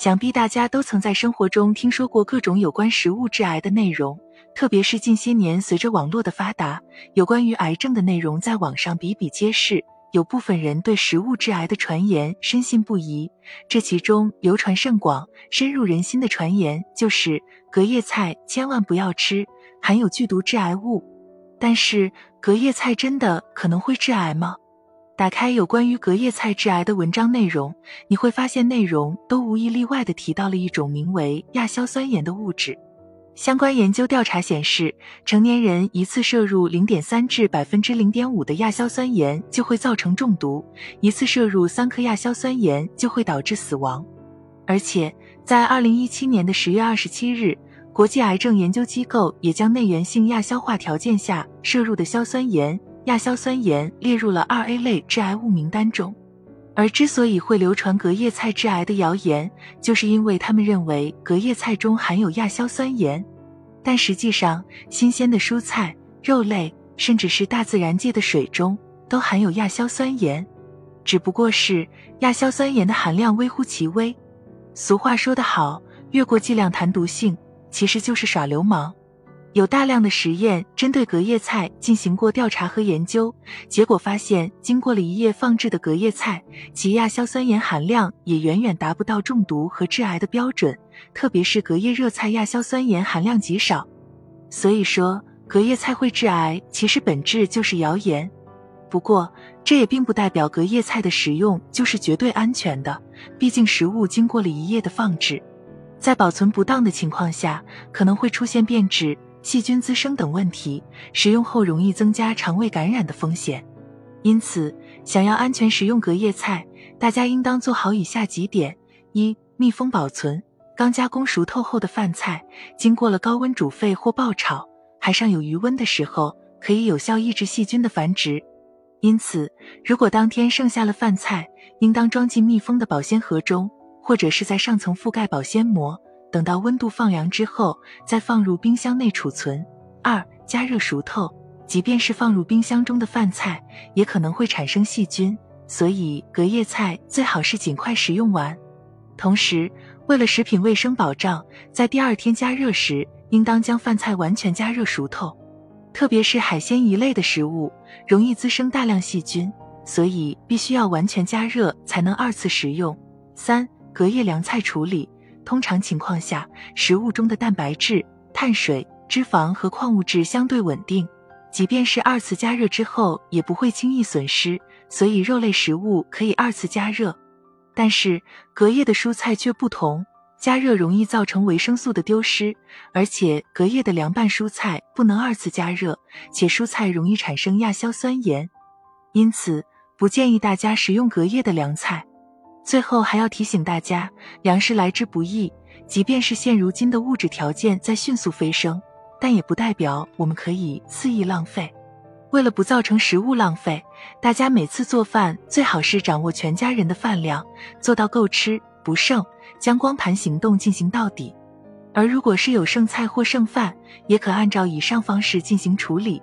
想必大家都曾在生活中听说过各种有关食物致癌的内容，特别是近些年随着网络的发达，有关于癌症的内容在网上比比皆是。有部分人对食物致癌的传言深信不疑，这其中流传甚广、深入人心的传言就是隔夜菜千万不要吃，含有剧毒致癌物。但是隔夜菜真的可能会致癌吗？打开有关于隔夜菜致癌的文章内容，你会发现内容都无一例外的提到了一种名为亚硝酸盐的物质。相关研究调查显示，成年人一次摄入零点三至百分之零点五的亚硝酸盐就会造成中毒，一次摄入三克亚硝酸盐就会导致死亡。而且，在二零一七年的十月二十七日，国际癌症研究机构也将内源性亚硝化条件下摄入的硝酸盐亚硝酸盐列入了二 A 类致癌物名单中。而之所以会流传隔夜菜致癌的谣言，就是因为他们认为隔夜菜中含有亚硝酸盐，但实际上，新鲜的蔬菜、肉类，甚至是大自然界的水中，都含有亚硝酸盐，只不过是亚硝酸盐的含量微乎其微。俗话说得好，越过剂量谈毒性，其实就是耍流氓。有大量的实验针对隔夜菜进行过调查和研究，结果发现，经过了一夜放置的隔夜菜，其亚硝酸盐含量也远远达不到中毒和致癌的标准，特别是隔夜热菜亚硝酸盐含量极少。所以说，隔夜菜会致癌，其实本质就是谣言。不过，这也并不代表隔夜菜的食用就是绝对安全的，毕竟食物经过了一夜的放置，在保存不当的情况下，可能会出现变质。细菌滋生等问题，食用后容易增加肠胃感染的风险。因此，想要安全食用隔夜菜，大家应当做好以下几点：一、密封保存。刚加工熟透后的饭菜，经过了高温煮沸或爆炒，还尚有余温的时候，可以有效抑制细菌的繁殖。因此，如果当天剩下了饭菜，应当装进密封的保鲜盒中，或者是在上层覆盖保鲜膜。等到温度放凉之后，再放入冰箱内储存。二、加热熟透，即便是放入冰箱中的饭菜，也可能会产生细菌，所以隔夜菜最好是尽快食用完。同时，为了食品卫生保障，在第二天加热时，应当将饭菜完全加热熟透。特别是海鲜一类的食物，容易滋生大量细菌，所以必须要完全加热才能二次食用。三、隔夜凉菜处理。通常情况下，食物中的蛋白质、碳水、脂肪和矿物质相对稳定，即便是二次加热之后也不会轻易损失，所以肉类食物可以二次加热。但是隔夜的蔬菜却不同，加热容易造成维生素的丢失，而且隔夜的凉拌蔬菜不能二次加热，且蔬菜容易产生亚硝酸盐，因此不建议大家食用隔夜的凉菜。最后还要提醒大家，粮食来之不易，即便是现如今的物质条件在迅速飞升，但也不代表我们可以肆意浪费。为了不造成食物浪费，大家每次做饭最好是掌握全家人的饭量，做到够吃不剩，将光盘行动进行到底。而如果是有剩菜或剩饭，也可按照以上方式进行处理，